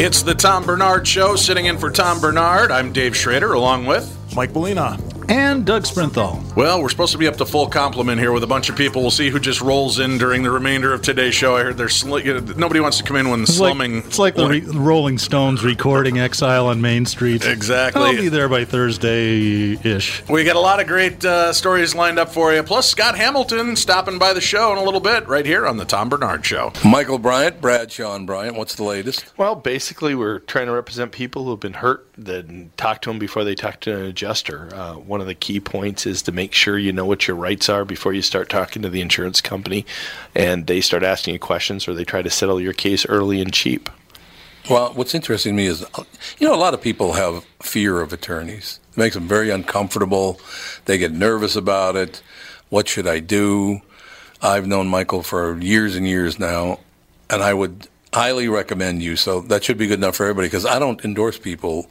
It's the Tom Barnard Show. Sitting in for Tom Barnard, I'm Dave Schrader, along with Mike Molina. And Doug Sprinthal. Well, we're supposed to be up to full complement here with a bunch of people. We'll see who just rolls in during the remainder of today's show. I heard there's sl- nobody wants to come in when It's slumming. like, it's like the re- Rolling Stones recording Exile on Main Street. Exactly. I'll be there by Thursday ish. We got a lot of great uh, stories lined up for you. Plus, Scott Hamilton stopping by the show in a little bit, right here on the Tom Barnard Show. Michael Bryant, Brad Sean Bryant. What's the latest? Well, basically, we're trying to represent people who have been hurt, then talk to them before they talk to an adjuster. Uh, one of the key points is to make sure you know what your rights are before you start talking to the insurance company and they start asking you questions or they try to settle your case early and cheap. Well, what's interesting to me is, you know, a lot of people have fear of attorneys. It makes them very uncomfortable. They get nervous about it. What should I do? I've known Michael for years and years now, and I would highly recommend you. So that should be good enough for everybody because I don't endorse people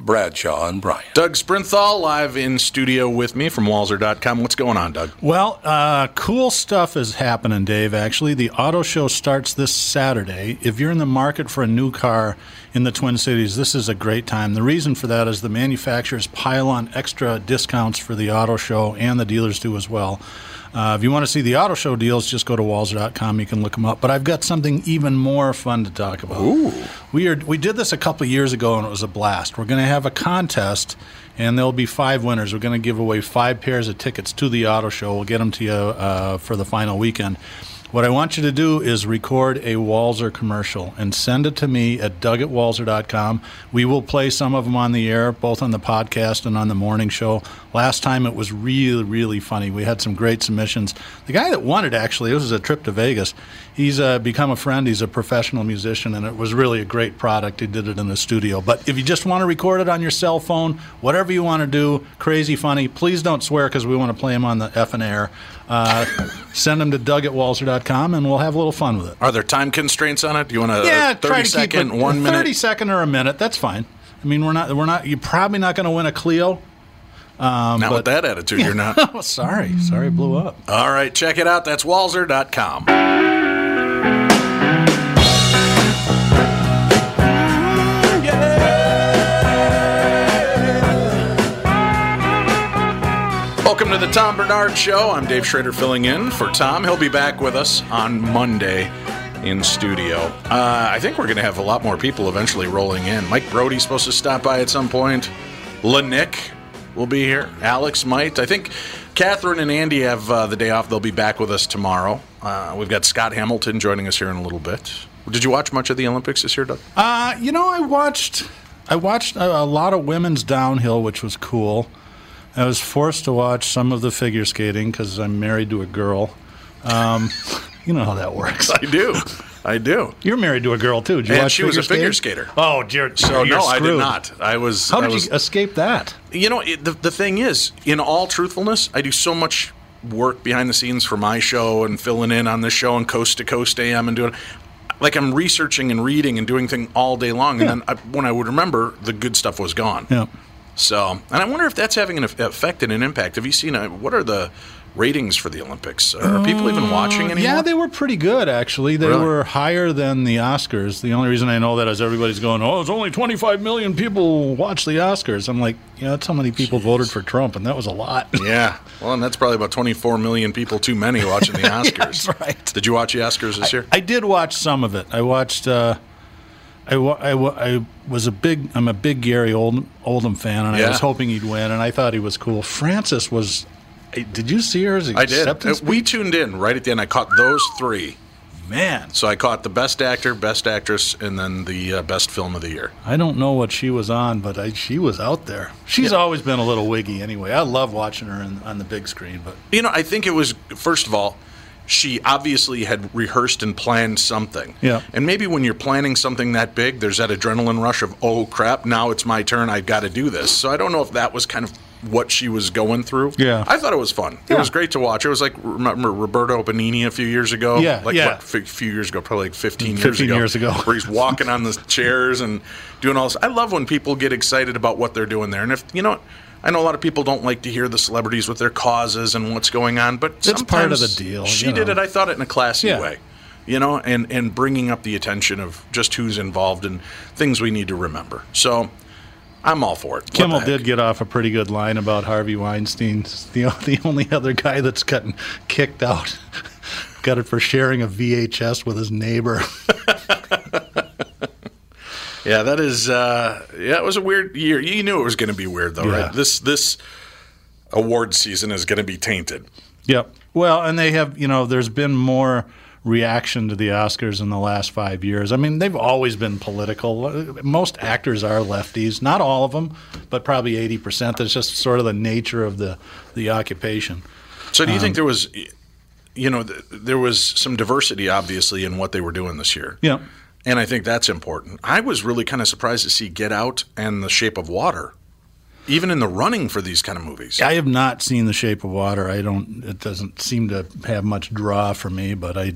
Bradshaw, and Bryant. Doug Sprinthal live in studio with me from Walser.com. What's going on, Doug? Well, uh, cool stuff is happening, Dave. Actually, the auto show starts this Saturday. If you're in the market for a new car in the Twin Cities, this is a great time. The reason for that is the manufacturers pile on extra discounts for the auto show, and the dealers do as well. Uh, if you want to see the auto show deals, just go to walser.com. You can look them up. But I've got something even more fun to talk about. Ooh. We, are, we did this a couple of years ago, and it was a blast. We're going to have a contest, and there'll be five winners. We're going to give away five pairs of tickets to the auto show. We'll get them to you uh, for the final weekend. What I want you to do is record a Walser commercial and send it to me at doug at walser.com. We will play some of them on the air, both on the podcast and on the morning show. Last time it was really, really funny. We had some great submissions. The guy that won it, actually, it was a trip to Vegas. He's uh, become a friend. He's a professional musician, and it was really a great product. He did it in the studio. But if you just want to record it on your cell phone, whatever you want to do, crazy funny, please don't swear because we want to play them on the effing air. Uh, send them to doug at walser.com, and we'll have a little fun with it. Are there time constraints on it? Do you want a Yeah, 30 try to second, keep it one minute? thirty second or a minute. That's fine. I mean, we're not. We're not. You're probably not going to win a Clio. Not with that attitude, you're not. Oh, sorry. Sorry, blew up. All right, check it out. That's walser.com. the Tom Barnard Show. I'm Dave Schrader filling in for Tom. He'll be back with us on Monday in studio. Uh, I think we're going to have a lot more people eventually rolling in. Mike Brody's supposed to stop by at some point. Lanick will be here. Alex might. I think Catherine and Andy have uh, the day off. They'll be back with us tomorrow. Uh, we've got Scott Hamilton joining us here in a little bit. Did you watch much of the Olympics this year, Doug? Uh, you know, I watched. I watched a, a lot of women's downhill, which was cool. I was forced to watch some of the figure skating because I'm married to a girl. Um, you know how that works. I do. I do. You're married to a girl too. Did you And watch she was a figure skater. Oh, dear. So you're no, I did not. I was. How I did was, you escape that? You know, it, the, the thing is, in all truthfulness, I do so much work behind the scenes for my show and filling in on this show and Coast to Coast AM and doing. Like I'm researching and reading and doing things all day long, and Yeah. then I, when I would remember, the good stuff was gone. Yeah. So, and I wonder if that's having an effect and an impact. Have you seen uh what are the ratings for the Olympics? Are people even watching anymore? Yeah, they were pretty good actually. They Really? were higher than the Oscars. The only reason I know that is everybody's going, "Oh, it's only 25 million people watch the Oscars." I'm like, yeah, that's how many people voted for Trump, and that was a lot. Yeah. Well, and that's probably about 24 million people too many watching the Oscars. that's right. Did you watch the Oscars this year? I did watch some of it. I watched. Uh, I, I, I was a big. I'm a big Gary Oldman, Oldman fan, and I was hoping he'd win, and I thought he was cool. Frances was. Did you see her? I did. Uh, We tuned in right at the end. I caught those three. man. So I caught the best actor, best actress, and then the uh, best film of the year. I don't know what she was on, but I, she was out there. She's always been a little wiggy anyway. I love watching her in, on the big screen, but You know, I think it was first of all, she obviously had rehearsed and planned something. Yeah. And maybe when you're planning something that big, there's that adrenaline rush of, oh crap, now it's my turn. I've got to do this. So I don't know if that was kind of what she was going through. Yeah. I thought it was fun. It was great to watch. It was like remember Roberto Benigni a few years ago. Yeah, Like yeah. what, a few years ago, probably like 15 years 15 ago. years ago. where he's walking on the chairs and doing all this. I love when people get excited about what they're doing there. And if you know. I know a lot of people don't like to hear the celebrities with their causes and what's going on, but It's part of the deal, She you did it. I thought it in a classy Yeah. way, you know, and and bringing up the attention of just who's involved and things we need to remember. So I'm all for it. Kimmel did get off a pretty good line about Harvey Weinstein. The, the only other guy that's gotten kicked out. Got it for sharing a VHS with his neighbor. Yeah, that is. Uh, yeah, it was a weird year. You knew it was going to be weird, though, Yeah. right? This this award season is going to be tainted. Yep. Well, and they have, you know, there's been more reaction to the Oscars in the last five years. I mean, they've always been political. Most actors are lefties, not all of them, but probably 80%. That's just sort of the nature of the, the occupation. So, do you Um, think there was, you know, th- there was some diversity, obviously, in what they were doing this year? Yeah. And I think that's important. I was really kind of surprised to see Get Out and The Shape of Water, even in the running for these kind of movies. I have not seen The Shape of Water. I don't. It doesn't seem to have much draw for me. But I,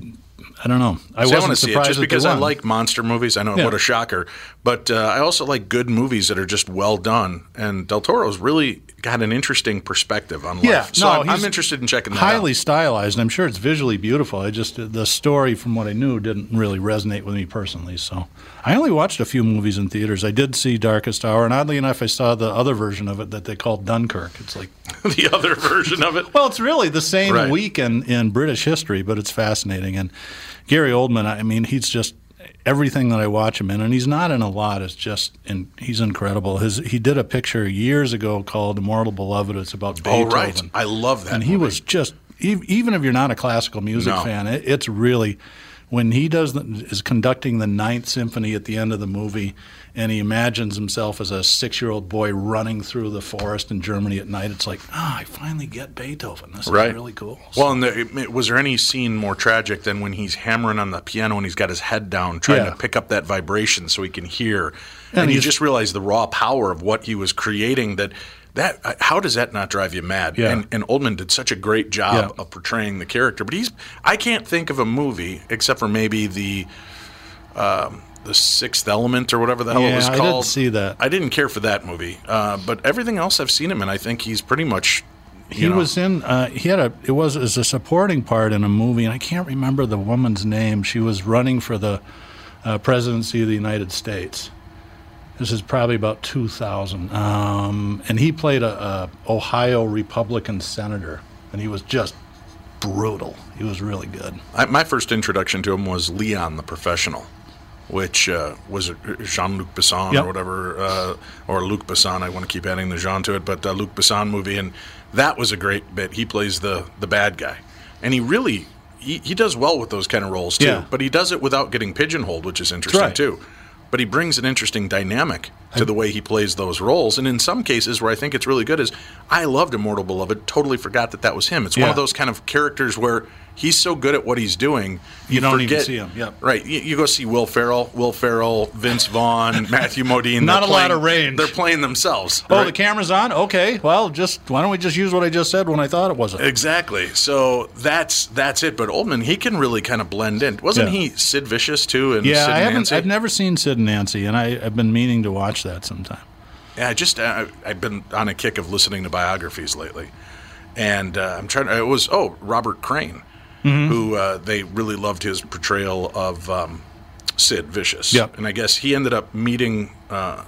I don't know. I See, wasn't want to see it surprised just because I like monster movies. I know Yeah. what a shocker, but uh, I also like good movies that are just well done. And Del Toro's really got an interesting perspective on life. Yeah, so no, I'm, I'm interested in checking that highly out. stylized. and I'm sure it's visually beautiful. I just the story, from what I knew, didn't really resonate with me personally. So I only watched a few movies in theaters. I did see Darkest Hour, and oddly enough, I saw the other version of it that they called Dunkirk. It's like, the other version of it. well, it's really the same Right. week in, in British history, but it's fascinating. And Gary Oldman, I mean, he's just everything that I watch him in, and he's not in a lot. Is just, and he's incredible. His he did a picture years ago called "Immortal Beloved." It's about Oh, Beethoven. right. I love that. and he was just even if you're not a classical music No. fan, it, it's really when he does the, is conducting the Ninth Symphony at the end of the movie, and he imagines himself as a six year old boy running through the forest in Germany at night. It's like, ah, I finally get Beethoven. This right. is really cool. Well, and the, was there any scene more tragic than when he's hammering on the piano and he's got his head down, trying Yeah. to pick up that vibration so he can hear? And, And you just realize the raw power of what he was creating. That that uh, how does that not drive you mad? Yeah. And, and Oldman did such a great job Yeah. of portraying the character. But he's I can't think of a movie except for maybe the. Um, the Sixth Element, or whatever the hell it Yeah, was I didn't see that. I didn't care for that movie, uh, but everything else I've seen him in, I think he's pretty much. he know- was in. Uh, he had a. It was as a supporting part in a movie, and I can't remember the woman's name. She was running for the uh, presidency of the United States. This is probably about 2000, um, and he played a, a Ohio Republican senator, and he was just brutal. He was really good. I, my first introduction to him was Leon the Professional, which uh, was Jean Luc Besson Yep. or whatever, uh, or Luc Besson. I want to keep adding the Jean to it, but uh, Luc Besson movie, and that was a great bit. He plays the the bad guy, and he really he, he does well with those kind of roles too. Yeah. But he does it without getting pigeonholed, which is interesting right. too. But he brings an interesting dynamic to the way he plays those roles, and in some cases where I think it's really good is I loved Immortal Beloved. Totally forgot that that was him. It's one of those kind of characters where he's so good at what he's doing, You don't even forget- see him, yep. Right. You, you go see Will Ferrell, Will Ferrell, Vince Vaughn, Matthew Modine. Not a lot of range. They're playing themselves. Oh, right? the camera's on. Okay, well, just why don't we just use what I just said when I thought it wasn't? Exactly. So that's that's it. But Oldman, he can really kind of blend in. Wasn't Yeah. he Sid Vicious too? And Yeah, Sid I haven't. Nancy? I've never seen Sid and Nancy, and I, I've been meaning to watch that sometime. Yeah, I just uh, I've been on a kick of listening to biographies lately, and uh, I'm trying. It was oh Robert Crane, Mm-hmm. who uh, they really loved his portrayal of um, Sid Vicious. Yep. and I guess he ended up meeting. Uh,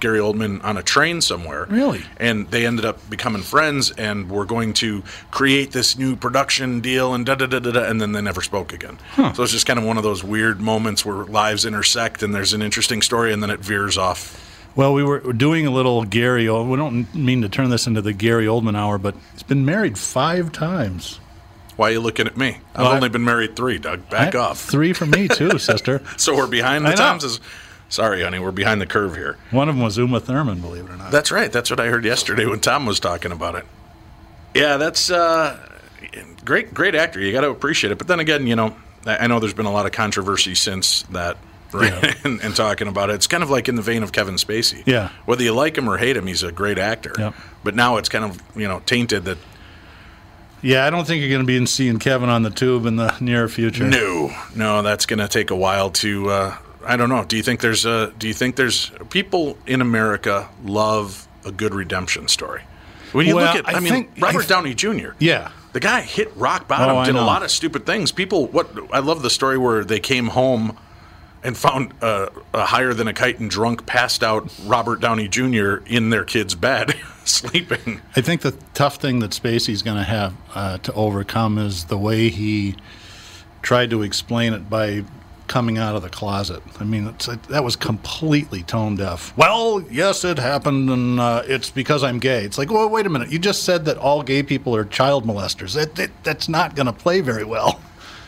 Gary Oldman on a train somewhere. Really? And they ended up becoming friends and were going to create this new production deal and da da da da da, and then they never spoke again. So it's just kind of one of those weird moments where lives intersect and there's an interesting story and then it veers off. Well, we were doing a little Gary. We don't mean to turn this into the Gary Oldman hour, but he's been married five times. Why are you looking at me? I've Well, I- only been married three, Doug. Back I- off. Three for me too, sister. So we're behind the I times. Sorry, honey, we're behind the curve here. One of them was Uma Thurman, believe it or not. That's right. That's what I heard yesterday when Tom was talking about it. Yeah, that's uh, great. Great actor. You got to appreciate it. But then again, you know, I know there's been a lot of controversy since that. Right, Yeah. and, and talking about it, it's kind of like in the vein of Kevin Spacey. Yeah. whether you like him or hate him, he's a great actor. Yep. But now it's kind of you know tainted that yeah, I don't think you're going to be seeing Kevin on the tube in the near future. No, no, that's going to take a while to. Uh, I don't know. Do you think there's a? Do you think there's people in America love a good redemption story? When you Well, look at, I, I mean, think- Robert I- Downey Jr. Yeah. the guy hit rock bottom, Oh, did a lot of stupid things. People, what I love the story where they came home and found uh, a higher than a kite and drunk, passed out Robert Downey Jr. in their kid's bed, sleeping. I think the tough thing that Spacey's going to have uh, to overcome is the way he tried to explain it by coming out of the closet. I mean, it's, that was completely tone deaf. Well, yes, it happened, and uh, it's because I'm gay. It's like, well, wait a minute. You just said that all gay people are child molesters. That, that, that's not going to play very well.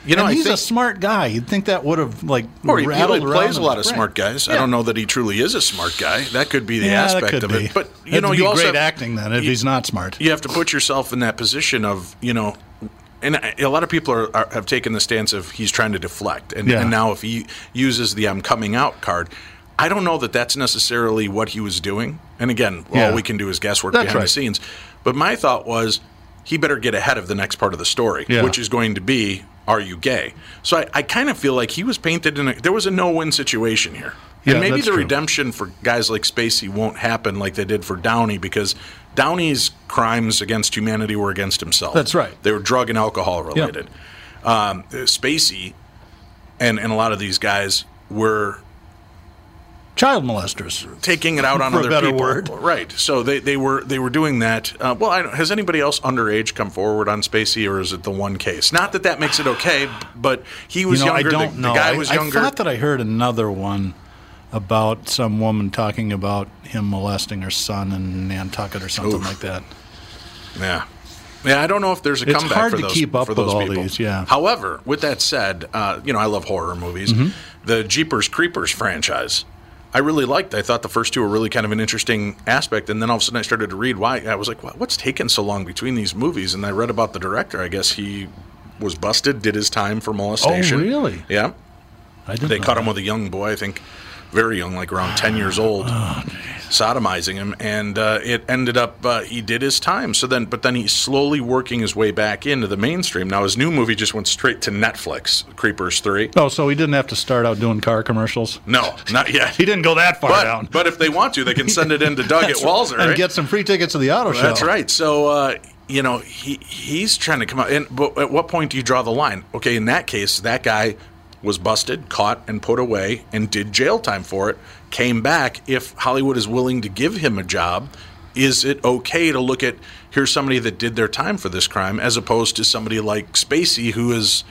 You know, and he's think- a smart guy. You'd think that would have like Or he, he rattled around plays a lot of brain. smart guys. I don't know that he truly is a smart guy. That could be the Yeah, aspect of be. it. But you That'd know, you also great have- acting then if you- he's not smart. you have to put yourself in that position of you know and a lot of people are, are, have taken the stance of he's trying to deflect and, Yeah. and now if he uses the i'm coming out card i don't know that that's necessarily what he was doing and again Yeah. all we can do is guesswork That's behind the scenes but my thought was he better get ahead of the next part of the story Yeah. which is going to be are you gay so i, I kind of feel like he was painted in a there was a no-win situation here Yeah, and maybe the true. redemption for guys like Spacey won't happen like they did for Downey because Downey's crimes against humanity were against himself. That's right. They were drug and alcohol related. Um, Spacey and, and a lot of these guys were Child molesters. taking it out on other people. word. Right. So they, they were they were doing that. Uh, well, I don't, has anybody else underage come forward on Spacey, or is it the one case? Not that that makes it okay, but he was you know, younger. I don't the, know. the guy I- was I, younger. thought that I heard another one about some woman talking about him molesting her son in Nantucket or something Oof. like that. Yeah. Yeah, I don't know if there's a It's comeback hard for to those, keep up with those all people. these, yeah. However, with that said, uh, you know I love horror movies. Mm-hmm. The Jeepers Creepers franchise, I really liked. I thought the first two were really kind of an interesting aspect, and then all of a sudden I started to read why. I was like, "What- what's taken so long between these movies? And I read about the director. I guess he was busted, did his time for molestation. Oh, really? Yeah. I didn't They caught that. him with a young boy, I think, very young, like around 10 years old, Oh, sodomizing him. And uh, it ended up, uh, he did his time. So then, but then he's slowly working his way back into the mainstream. Now, his new movie just went straight to Netflix, Creepers 3. Oh, so he didn't have to start out doing car commercials. No, not yet. He didn't go that far but, down. but if they want to, they can send it in to Doug at Walser, and right? get some free tickets to the auto show. That's right. So uh, you know he he's trying to come out. And but at what point do you draw the line? Okay, in that case, that guy was busted, caught, and put away, and did jail time for it. Came back. If Hollywood is willing to give him a job, is it okay to look at here's somebody that did their time for this crime, as opposed to somebody like Spacey who is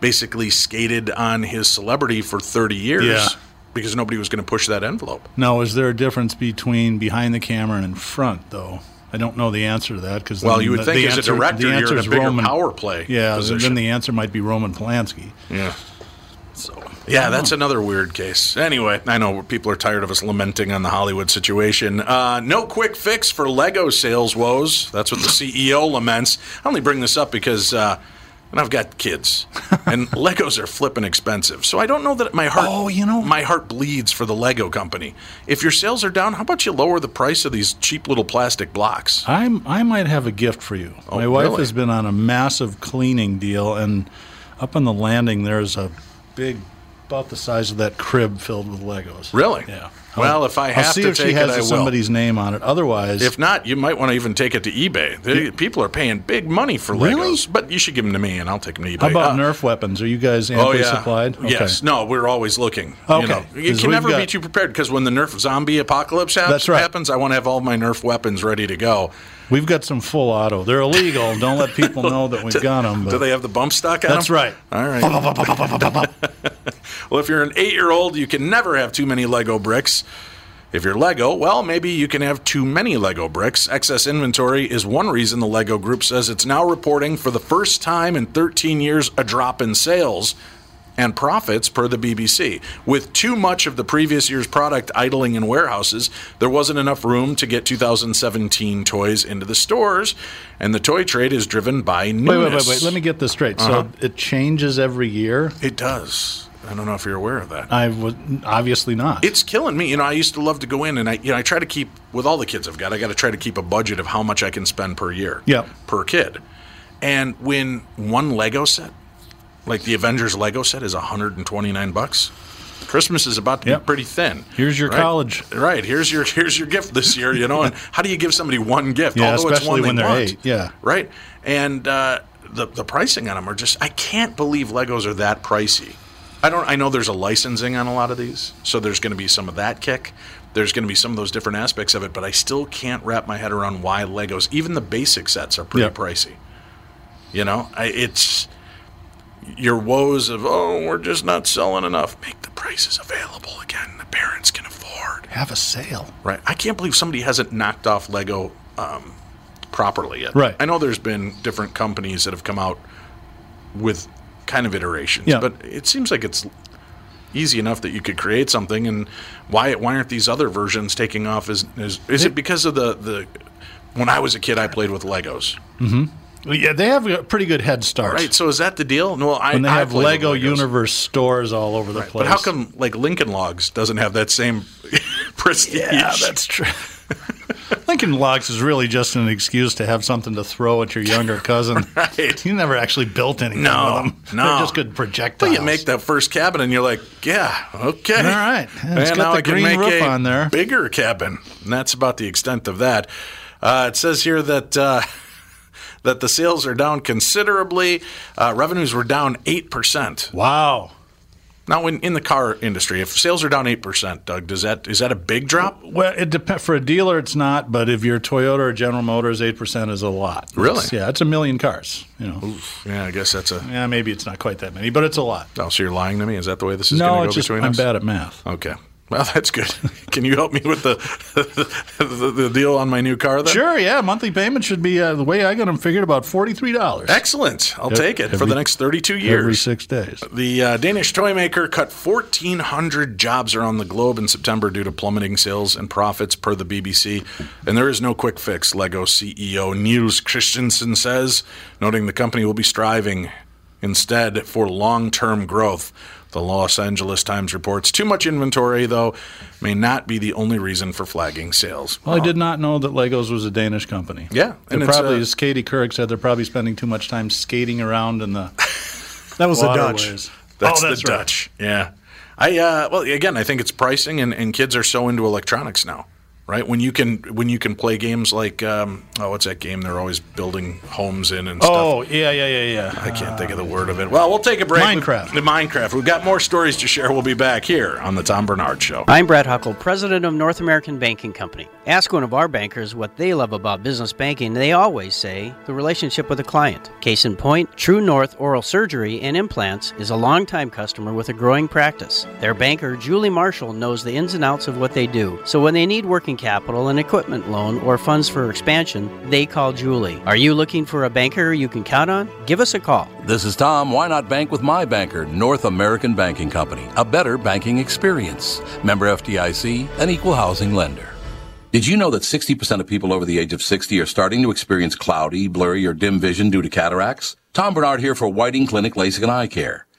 basically skated on his celebrity for 30 years Yeah. because nobody was going to push that envelope. Now, is there a difference between behind the camera and in front, though? I don't know the answer to that because Well, you would think as a director, you're in a bigger power play Yeah, position. then the answer might be Roman Polanski. Yeah. So Yeah, that's another weird case. Anyway, I know people are tired of us lamenting on the Hollywood situation. Uh, no quick fix for Lego sales woes. That's what the CEO laments. I only bring this up because. Uh, and I've got kids, and Legos are flipping expensive. So I don't know that my heart. Oh, you know- my heart bleeds for the Lego company. If your sales are down, how about you lower the price of these cheap little plastic blocks? I'm, I might have a gift for you. Oh, My wife really? has been on a massive cleaning deal, and up on the landing, there's a big, about the size of that crib filled with Legos. Really? Yeah. Well, if I have I'll see to if take she has it, I will. somebody's name on it. Otherwise, If not, you might want to even take it to eBay. They, people are paying big money for Really? Legos, but you should give them to me, and I'll take them to eBay. how about Uh, Nerf weapons? Are you guys Oh amply yeah, supplied? Yes. No, we're always looking. Okay. You, know, you 'Cause can we've never be got- too prepared because when the Nerf zombie apocalypse hap- That's right. happens, I want to have all my Nerf weapons ready to go. We've got some full auto. They're illegal. Don't let people know that we've got them. Do they have the bump stock on That's them? right. All right. well, if you're an eight-year-old, you can never have too many Lego bricks. If you're Lego, well, maybe you can have too many Lego bricks. Excess inventory is one reason the Lego group says it's now reporting for the first time in 13 years a drop in sales and profits per the BBC. With too much of the previous year's product idling in warehouses, there wasn't enough room to get 2017 toys into the stores, and the toy trade is driven by newness. Wait, wait, wait, wait. Let me get this straight. Uh-huh. So it changes every year. It does. I don't know if you're aware of that. I was obviously not. It's killing me. You know, I used to love to go in and I, you know, I try to keep with all the kids I've got. I got to try to keep a budget of how much I can spend per year. Yep. Per kid. And when one Lego set, like the Avengers Lego set, is 129 bucks. Christmas is about to Yep. be pretty thin. Here's your right? college. Right. Here's your here's your gift this year. You know, and how do you give somebody one gift? Yeah, although it's especially one when they they're want, eight, yeah. Right. And uh, the the pricing on them are just I can't believe Legos are that pricey. I don't. I know there's a licensing on a lot of these, so there's going to be some of that kick. There's going to be some of those different aspects of it, but I still can't wrap my head around why Legos, even the basic sets, are pretty Yeah. pricey. You know, I, it's your woes of oh, we're just not selling enough. Make the prices available again. The parents can afford. Have a sale. Right. I can't believe somebody hasn't knocked off Lego um, properly yet. Right. I know there's been different companies that have come out with kind of iterations, Yeah. but it seems like it's easy enough that you could create something. And why why aren't these other versions taking off? Is is, is it because of the the when I was a kid, I played with Legos. Well, Yeah, they have a pretty good head start. Right. So is that the deal? No, I And they I have Lego Universe stores all over the Right. place. But how come like Lincoln Logs doesn't have that same prestige? Yeah, that's true. Lincoln Logs is really just an excuse to have something to throw at your younger cousin. Right. You never actually built anything No, with them. no. They're just good projectiles. Well, you make that first cabin, and you're like, yeah, okay, All right. Yeah, it's and got now the green make roof a on there. bigger cabin, and that's about the extent of that. Uh, it says here that. Uh, that the sales are down considerably. Uh, revenues were down 8%. Wow. Now, in, in the car industry, if sales are down 8%, Doug, does that is that a big drop? Well, it dep- for a dealer, it's not, but if you're Toyota or General Motors, eight percent is a lot. Really? It's- yeah, it's a million cars. You know, Yeah, I guess that's a. yeah, maybe it's not quite that many, but it's a lot. Oh, so you're lying to me? Is that the way this is no, going to it's go just between I'm us? bad at math. Okay. Well, that's good. Can you help me with the the, the deal on my new car then? Sure, yeah, monthly payment should be uh, the way I got them figured about forty three dollars Excellent. I'll take it for the next 32 years. every six days. The uh, Danish toy maker cut 1,400 jobs around the globe in September due to plummeting sales and profits, per the BBC. And there is no quick fix, Lego CEO Niels Christiansen says, noting the company will be striving instead for long term growth. The Los Angeles Times reports too much inventory, though, may not be the only reason for flagging sales. Well, I did not know that Legos was a Danish company. Yeah, and and it's, probably, uh, as Katie Couric said, they're probably spending too much time skating around in the That was the Dutch. waterways. That's, oh, that's the right. Dutch. Yeah. I uh, well again, I think it's pricing, and, and kids are so into electronics now, right? When you can when you can play games like um, oh, what's that game they're always building homes in and stuff. Oh, yeah, yeah, yeah, yeah. I can't think of the word of it. Well, we'll take a break. with- Minecraft. The Minecraft. We've got more stories to share. We'll be back here on the Tom Barnard Show. I'm Brad Huckle, president of North American Banking Company. Ask one of our bankers what they love about business banking. They always say the relationship with the client. Case in point, True North Oral Surgery and Implants is a longtime customer with a growing practice. Their banker, Julie Marshall, knows the ins and outs of what they do. So when they need working capital, an equipment loan, or funds for expansion, they call Julie. Are you looking for a banker you can count on? Give us a call. This is Tom. Why not bank with my banker, North American Banking Company? A better banking experience. Member FDIC, an equal housing lender. Did you know that 60% of people over the age of 60 are starting to experience cloudy, blurry, or dim vision due to cataracts? Tom Barnard here for Whiting Clinic LASIK and Eye Care.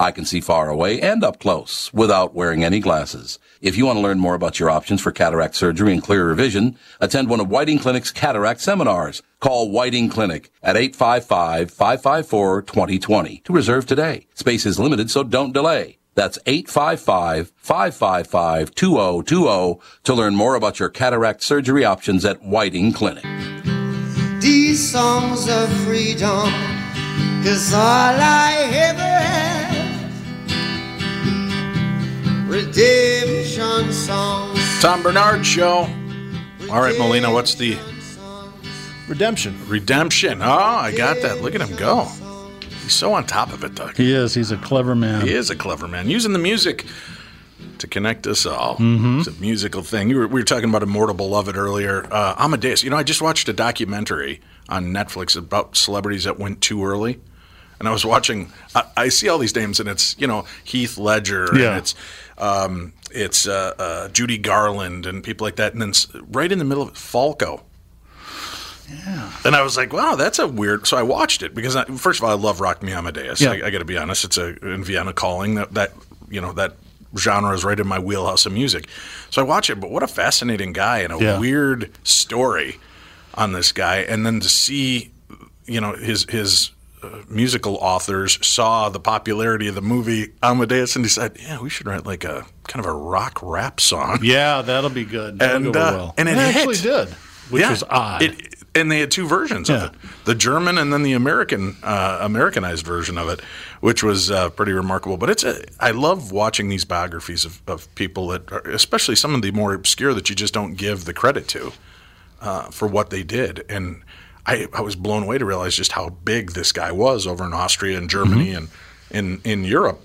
I can see far away and up close without wearing any glasses. If you want to learn more about your options for cataract surgery and clearer vision, attend one of Whiting Clinic's cataract seminars. Call Whiting Clinic at 855-554-2020 to reserve today. Space is limited, so don't delay. That's 855 555 2020 to learn more about your cataract surgery options at Whiting Clinic. These songs of freedom is all I ever had. Redemption songs. Tom Barnard Show. All right, Molina, what's the Redemption. redemption? Oh, I got that. Look at him go. He's so on top of it, Doug. He is. He's a clever man. He is a clever man. Using the music to connect us all. Mm-hmm. It's a musical thing. You were, we were talking about Immortal Beloved earlier. Uh, Amadeus. You know, I just watched a documentary on Netflix about celebrities that went too early. And I was watching. I, I see all these names, and it's you know Heath Ledger, Yeah. and it's um, it's uh, uh, Judy Garland, and people like that. And then right in the middle of it, Falco. Yeah. And I was like, wow, that's a weird. So I watched it because, I, first of all, I love Rock Me Amadeus. Yeah. I, I got to be honest. It's a in Vienna calling that that you know that genre is right in my wheelhouse of music. So I watch it, but what a fascinating guy and a Yeah. weird story on this guy, and then to see, you know, his his. Musical authors saw the popularity of the movie Amadeus and decided, yeah, we should write like a kind of a rock rap song. Yeah, that'll be good. That'll And, go uh, well. and it actually did, which Yeah. was odd. It, and they had two versions Yeah. of it: the German and then the American, uh, Americanized version of it, which was uh, pretty remarkable. But it's a, I love watching these biographies of, of people that, are, especially some of the more obscure that you just don't give the credit to uh, for what they did. And I, I was blown away to realize just how big this guy was over in Austria and Germany mm-hmm. and in in Europe.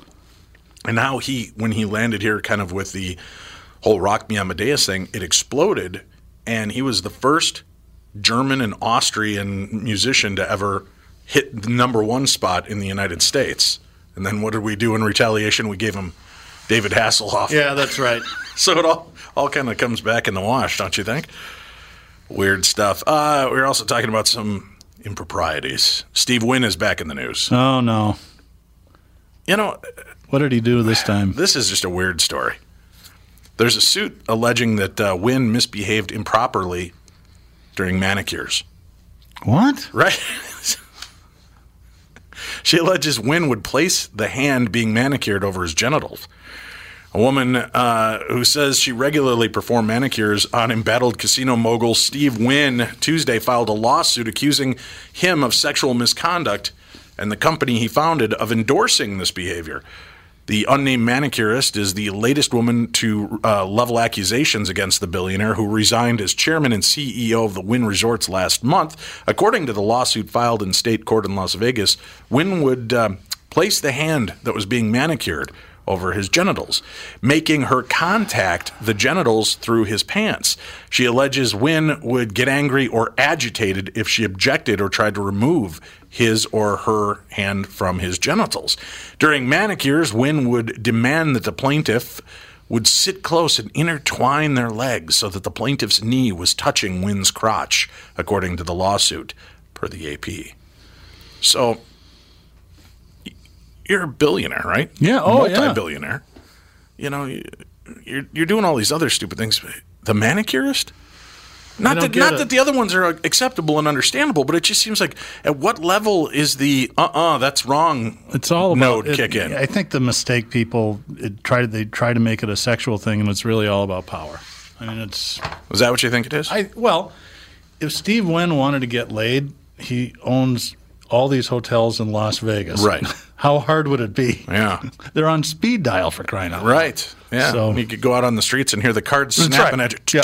And how he when he landed here kind of with the whole rock me amadeus thing it exploded. And he was the first german and austrian musician to ever hit the number one spot in the united states. And then what did we do in retaliation? We gave him david hasselhoff. Yeah, that's right. so it all all kind of comes back in the wash don't you think weird stuff uh, we are also talking about some improprieties steve wynn is back in the news Oh no, you know what did he do this time? This is just a weird story. There's a suit alleging that uh, Wynn misbehaved improperly during manicures. What? Right? she alleges Wynn would place the hand being manicured over his genitals. A woman uh, who says she regularly performed manicures on embattled casino mogul Steve Wynn Tuesday filed a lawsuit accusing him of sexual misconduct and the company he founded of endorsing this behavior. The unnamed manicurist is the latest woman to uh, level accusations against the billionaire who resigned as chairman and CEO of the Wynn Resorts last month. According to the lawsuit filed in state court in Las Vegas, Wynn would um, place the hand that was being manicured over his genitals, making her contact the genitals through his pants. She alleges Wynn would get angry or agitated if she objected or tried to remove his or her hand from his genitals. During manicures, Wynn would demand that the plaintiff would sit close and intertwine their legs so that the plaintiff's knee was touching Wynn's crotch, according to the lawsuit, per the AP. So, you're a billionaire, right? Yeah, oh, yeah. multi-billionaire. You know, you- you're you're doing all these other stupid things. The manicurist. Not that not it. that the other ones are acceptable and understandable, but it just seems like at what level is the uh uh that's wrong It's all about node it- kick in? I think the mistake people it try they try to make it a sexual thing, and it's really all about power. I mean, it's Is that what you think it is? I well, if Steve Wynn wanted to get laid, he owns all these hotels in Las Vegas. Right. How hard would it be? yeah. They're on speed dial for crying out loud. Right. Yeah. So- you could go out on the streets and hear the cards snapping right. at you.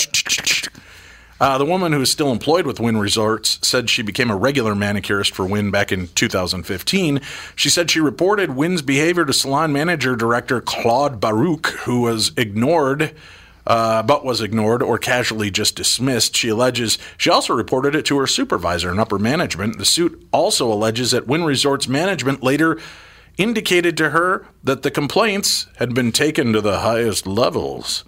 Uh, the woman who is still employed with Wynn Resorts said she became a regular manicurist for Wynn back in 2015. She said she reported Wynn's behavior to salon manager director Claude Baruch, who was ignored. Uh, but was ignored or casually just dismissed. She alleges she also reported it to her supervisor and upper management. The suit also alleges that Wynn Resorts management later indicated to her that the complaints had been taken to the highest levels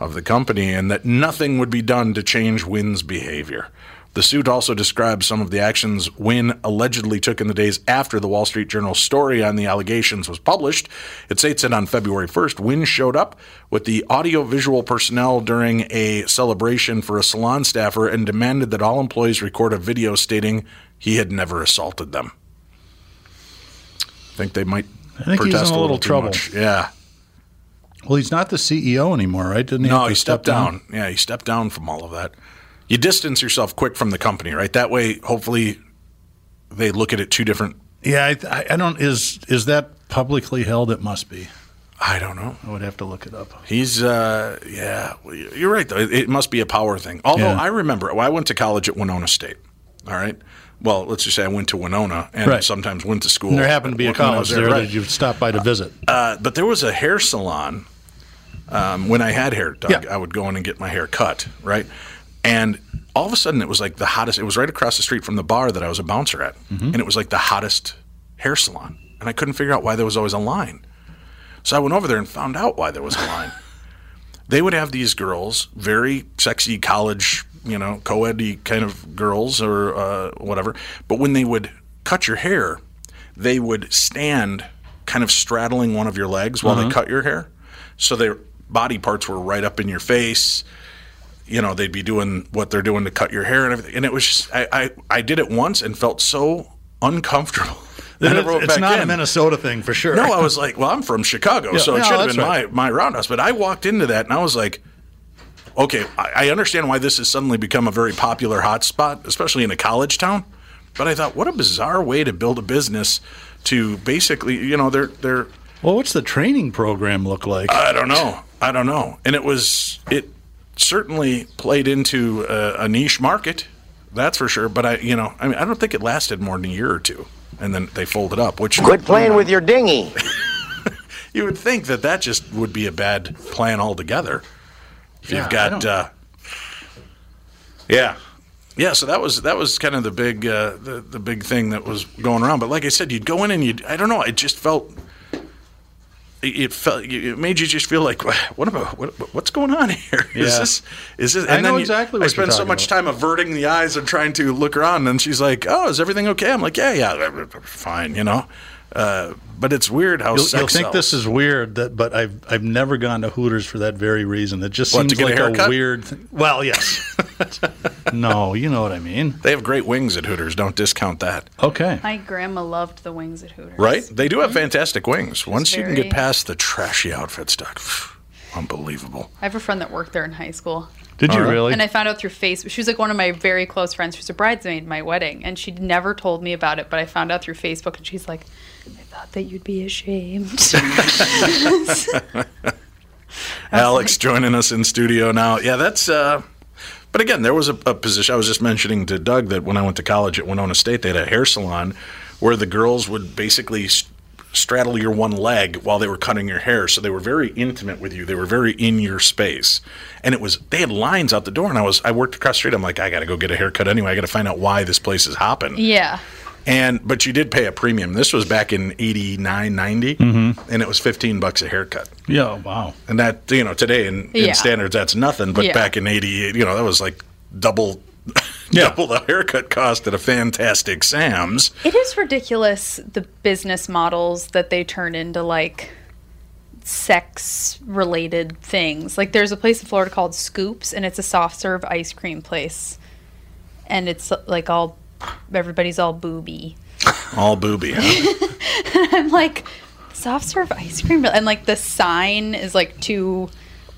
of the company and that nothing would be done to change Wynn's behavior. The suit also describes some of the actions Wynn allegedly took in the days after the Wall Street Journal story on the allegations was published. It states that on February 1st, Wynn showed up with the audiovisual personnel during a celebration for a salon staffer and demanded that all employees record a video stating he had never assaulted them. I think they might I think he's in protest a little too trouble. much. Yeah. Well, he's not the CEO anymore, right? Didn't he? No, he step stepped down. Yeah, he stepped down from all of that. You distance yourself quick from the company, right? That way, hopefully, they look at it two different. Yeah, I, I- don't. Is is that publicly held? It must be. I don't know. I would have to look it up. He's, uh, yeah, you're right, though. It, must be a power thing. Although Yeah. I remember, well, I went to college at Winona State. All right. Well, let's just say I went to Winona and Right. sometimes went to school. And there happened to be a college was there right. that you stopped by to visit. Uh, but there was a hair salon um, when I had hair, Doug. Yeah. I would go in and get my hair cut, right? And all of a sudden, it was like the hottest. It was right across the street from the bar that I was a bouncer at, Mm-hmm. and it was like the hottest hair salon. And I couldn't figure out why there was always a line. So I went over there and found out why there was a line. they would have these girls, very sexy college, you know, co-ed kind of girls or uh, whatever. But when they would cut your hair, they would stand kind of straddling one of your legs while they cut your hair. So their body parts were right up in your face. You know, they'd be doing what they're doing to cut your hair and everything. And it was just, I, I, I did it once and felt so uncomfortable. I never went it's not a. Minnesota thing for sure. No, I was like, well, I'm from Chicago, Yeah, so it no, should have been right. my, my roundhouse. But I walked into that and I was like, okay, I, I understand why this has suddenly become a very popular hotspot, especially in a college town. But I thought, what a bizarre way to build a business to basically, you know, they're they're Well, what's the training program look like? I don't know, I don't know, and it was it certainly played into a, a niche market, that's for sure. But I, you know, I mean, I don't think it lasted more than a year or two, and then they folded up. Which Quit playing with your dinghy. You would think that that just would be a bad plan altogether. If Yeah, you've got, uh, yeah, yeah. So that was that was kind of the big uh, the the big thing that was going around. But like I said, you'd go in and you would I don't know. It just felt. It felt. It made you just feel like, what about what, what's going on here? Is Yeah. this? Is this? I know then you- exactly I spend so much about. time averting the eyes and trying to look around, and she's like, "Oh, is everything okay?" I'm like, "Yeah, yeah, fine," you know. Uh, but it's weird how You'll, sex you'll think sells. this is weird, that, but I've I've never gone to Hooters for that very reason. It just What, to seems get a like a, haircut? weird. Thing. Well, yes. no, you know what I mean. They have great wings at Hooters. Don't discount that. Okay. My grandma loved the wings at Hooters. Right? They do have mm-hmm. fantastic wings. Once you can get past the trashy outfit stuff, unbelievable. I have a friend that worked there in high school. Did you All right. really? And I found out through Facebook. She was like one of my very close friends. She was a bridesmaid at my wedding, and she'd never told me about it. But I found out through Facebook, and she's like, "I thought that you'd be ashamed." Alex joining us in studio now. Yeah, that's. Uh, but again, there was a, a position. I was just mentioning to Doug that when I went to college at Winona State, they had a hair salon where the girls would basically s- straddle your one leg while they were cutting your hair. So they were very intimate with you. They were very in your space, and it was they had lines out the door. And I was I worked across the street. I'm like, I got to go get a haircut anyway. I got to find out why this place is hopping. yeah. And but you did pay a premium. This was back in 89, 90, mm-hmm. and it was 15 bucks a haircut. yeah. Wow. And that you know today in, in Yeah. standards that's nothing, but Yeah. back in '88, you know that was like double, Yeah. double the haircut cost at a fantastic Sam's. It is ridiculous the business models that they turn into like sex related things. Like there's a place in Florida called Scoops and it's a soft serve ice cream place. And it's like all everybody's all booby. All booby. Huh? I'm like soft serve ice cream and like the sign is like two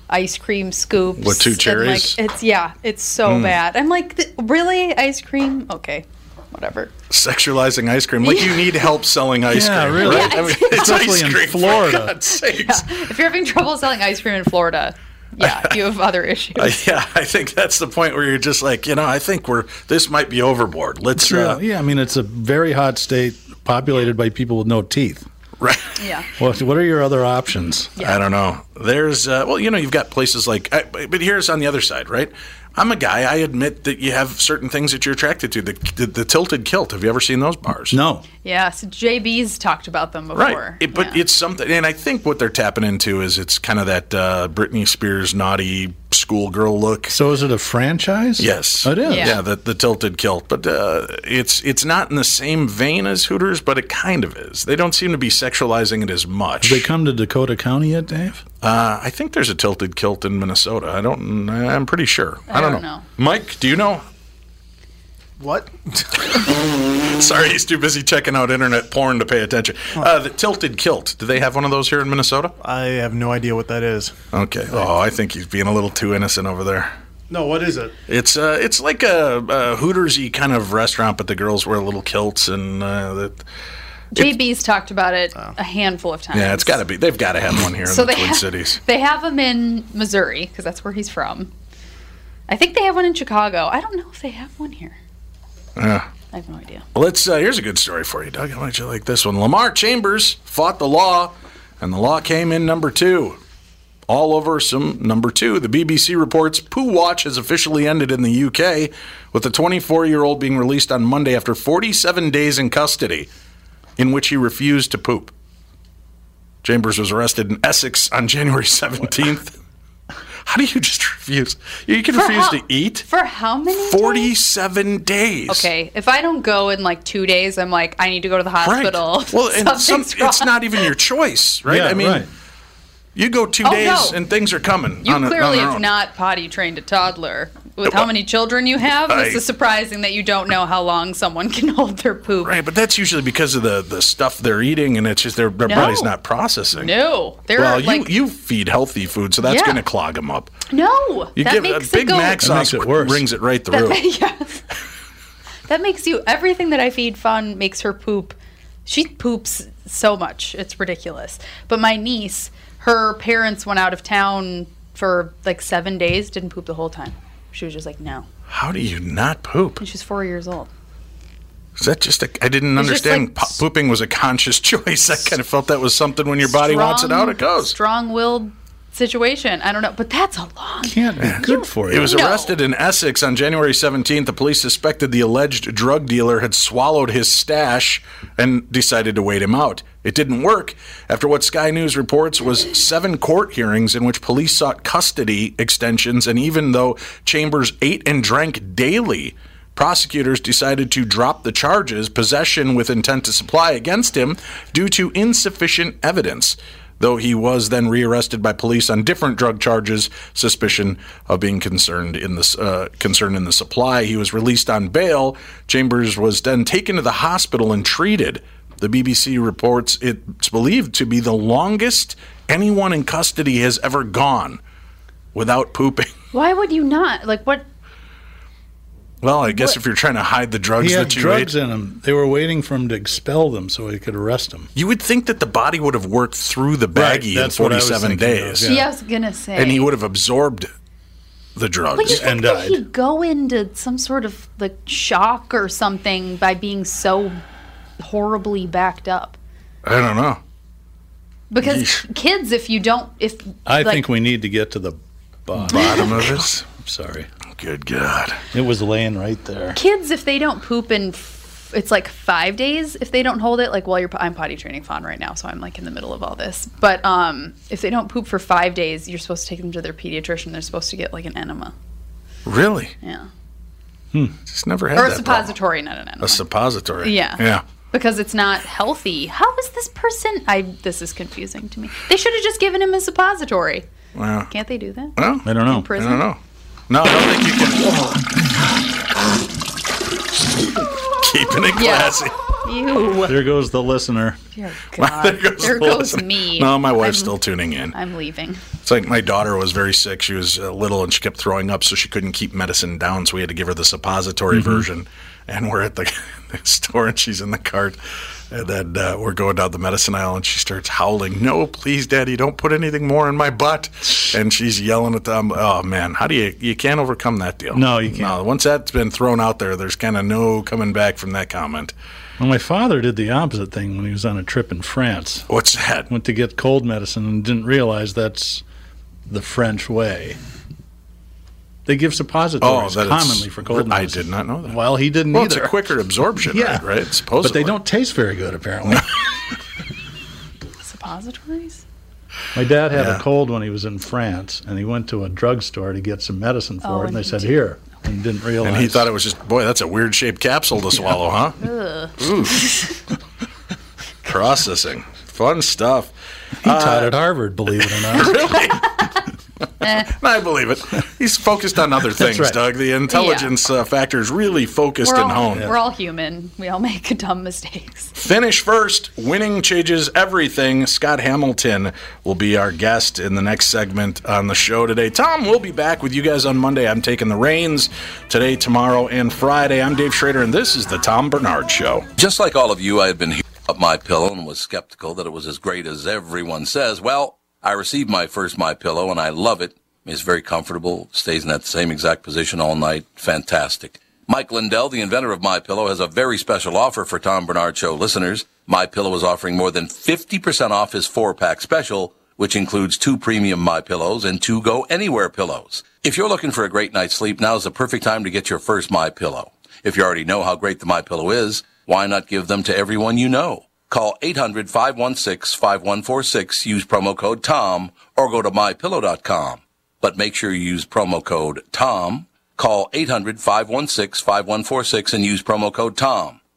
ice cream scoops. With two and, cherries? like, it's yeah, it's so hmm. bad. I'm like th- really ice cream? Okay. Whatever. Sexualizing ice cream, like you need help selling ice Yeah, cream, really. right? Yeah, I mean, it's Especially ice in Florida. For God's sakes. If you're having trouble selling ice cream in Florida, yeah, you have other issues. Uh, yeah, I think that's the point where you're just like, you know, I think we're this might be overboard. Let's uh, yeah, I mean, it's a very hot state populated by people with no teeth. right. yeah. What, what are your other options? I don't know. There's, uh, well, you know, you've got places like, I, but here's on the other side, right? I'm a guy. I admit that you have certain things that you're attracted to. The, the, the tilted kilt. Have you ever seen those bars? No. Yeah, so JB's talked about them before. Right. It, but yeah. it's something, and I think what they're tapping into is it's kind of that uh, Britney Spears naughty schoolgirl look. So is it a franchise? Yes, Oh, it is. Yeah. Yeah, the, the tilted kilt, but uh, it's it's not in the same vein as Hooters, but it kind of is. They don't seem to be sexualizing it as much. Have they come to Dakota County yet, Dave? Uh, I think there's a tilted kilt in Minnesota. I don't. I'm pretty sure. I, I don't, don't know. know. Mike, do you know? What? Sorry, he's too busy checking out internet porn to pay attention. Uh, the tilted kilt. Do they have one of those here in Minnesota? I have no idea what that is. Okay. Oh, I think he's being a little too innocent over there. No, what is it? It's uh, it's like a, a Hootersy kind of restaurant, but the girls wear little kilts and uh, that. JB's talked about it a handful of times. Yeah, it's got to be. They've got to have one here So in the they Twin have, Cities. They have them in Missouri because that's where he's from. I think they have one in Chicago. I don't know if they have one here. Yeah. I have no idea. Well, let's. Uh, here's a good story for you, Doug. How might you like this one? Lamar Chambers fought the law, and the law came in number two. All over some number two. The BBC reports Poo Watch has officially ended in the UK, with the 24 year old being released on Monday after 47 days in custody, in which he refused to poop. Chambers was arrested in Essex on January 17th. How do you just refuse? You can For refuse how- to eat? For how many? 47 days. Okay, if I don't go in like two days, I'm like, I need to go to the hospital. Right. Well, and some, it's not even your choice, right? Yeah, I mean, right. you go two Oh, days no. and things are coming. You on a- clearly on have own. not potty trained a toddler. With how many children you have, this is surprising that you don't know how long someone can hold their poop. Right, but that's usually because of the, the stuff they're eating, and it's just their, their No. body's not processing. No, they're Well, like you, you feed healthy food, so that's Yeah. going to clog them up. no. You that give uh, makes a Big it go, Mac sauce makes it worse. brings it right That, through. yes. that makes you everything that I feed Fun makes her poop. She poops so much, it's ridiculous. But my niece, her parents went out of town for like seven days, didn't poop the whole time. She was just like, no. How do you not poop? And she's four years old. Is that just a? I didn't It's just understand like po- pooping was a conscious choice. I kind of felt that was something when your body wants it out, it goes. Strong-willed situation. I don't know, but that's a long. Can't be good for He you. was No. arrested in Essex on January 17th. The police suspected the alleged drug dealer had swallowed his stash and decided to wait him out. It didn't work after what Sky News reports was seven court hearings in which police sought custody extensions. And even though Chambers ate and drank daily, prosecutors decided to drop the charges, possession with intent to supply, against him due to insufficient evidence though he was then rearrested by police on different drug charges, suspicion of being concerned in the uh, concerned in the supply. He was released on bail. Chambers was then taken to the hospital and treated. The BBC reports it's believed to be the longest anyone in custody has ever gone without pooping. Why would you not? Like what? Well, I guess if you're trying to hide the drugs He had that you drugs ate, in him. They were waiting for him to expel them so he could arrest him. you would think that the body would have worked through the Right, baggie that's in what I 47 thinking of, days, yeah. Yeah, I was gonna say. and he would have absorbed the drugs. But you think and that died. he'd go into some sort of like shock or something by being so horribly backed up? I don't know. Because Yeesh. kids, if you don't, if I like, think we need to get to the bottom. Bottom of this. Sorry. Good God. It was laying right there. kids, if they don't poop in, f- it's like five days. If they don't hold it, like well, you're I'm potty training Fawn right now, so I'm like in the middle of all this. But um, if they don't poop for five days, you're supposed to take them to their pediatrician. They're supposed to get like an enema. Really? Yeah, Hmm. Just never had or a that suppository, not an problem. enema. A suppository. Yeah. Yeah. because it's not healthy. How is this person? I this is confusing to me. They should have just given him a suppository. Well, Can't they do that? well, I don't know. In I don't know. No, I don't think you can. Keeping it Yeah. classy. Ew. There goes the listener. Dear God. There goes there the goes listener. me. No, my wife's I'm- still tuning in. I'm leaving. It's like my daughter was very sick. She was uh, little and she kept throwing up, so she couldn't keep medicine down. So we had to give her the suppository Mm-hmm. version. And we're at the, the store and she's in the cart. And then uh, we're going down the medicine aisle and she starts howling, No, please, Daddy, don't put anything more in my butt. And she's yelling at them. Oh, man, how do you, you can't overcome that deal. No, you can't. No, once that's been thrown out there, there's kind of no coming back from that comment. Well, my father did the opposite thing when he was on a trip in France. What's that? Went to get cold medicine and didn't realize that's the French way. They give suppositories Oh, commonly for cold I did not know that. Well, he didn't Well, either. it's a quicker absorption, Yeah. right? right? Supposedly. but they don't taste very good, apparently. Suppositories? My dad had Yeah. a cold when he was in France, and he went to a drugstore to get some medicine for Oh, it, and and they said, did- "Here," and didn't realize. And he thought it was just, boy, that's a weird shaped capsule to swallow, huh? Processing. Fun stuff. he taught uh, at Harvard, believe it or not. Really? I believe it. He's focused on other things, right. Doug. The intelligence uh, factor is really focused We're and all, honed. we're all human. We all make dumb mistakes. Finish first. Winning changes everything. Scott Hamilton will be our guest in the next segment on the show today. Tom we'll be back with you guys on Monday. I'm taking the reins today, tomorrow, and Friday. I'm Dave Schrader, and this is the Tom Barnard Show. Just like all of you, I had been hearing about my pillow and was skeptical that it was as great as everyone says. Well, I received my first my pillow and I love it. It's very comfortable, stays in that same exact position all night. Fantastic. Mike Lindell, the inventor of My Pillow, has a very special offer for Tom Barnard Show listeners. My Pillow is offering more than 50% off his four-pack special, which includes two premium My Pillows and two Go Anywhere pillows. If you're looking for a great night's sleep, now is the perfect time to get your first My Pillow. If you already know how great the My Pillow is, why not give them to everyone you know? Call 800-516-5146, use promo code TOM, or go to mypillow.com. But make sure you use promo code TOM. Call 800-516-5146 and use promo code TOM.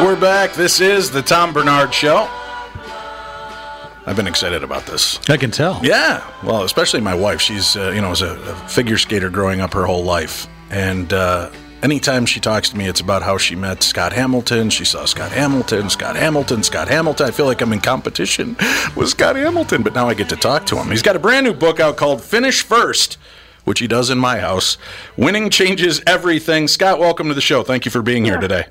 We're back. This is the Tom Barnard Show. I've been excited about this. I can tell. Yeah, well, especially my wife. She's uh, you know was a, a figure skater growing up her whole life, and uh, anytime she talks to me, it's about how she met Scott Hamilton. She saw Scott Hamilton, Scott Hamilton, Scott Hamilton. I feel like I'm in competition with Scott Hamilton, but now I get to talk to him. He's got a brand new book out called Finish First. Which he does in my house. Winning changes everything. Scott, welcome to the show. Thank you for being here today.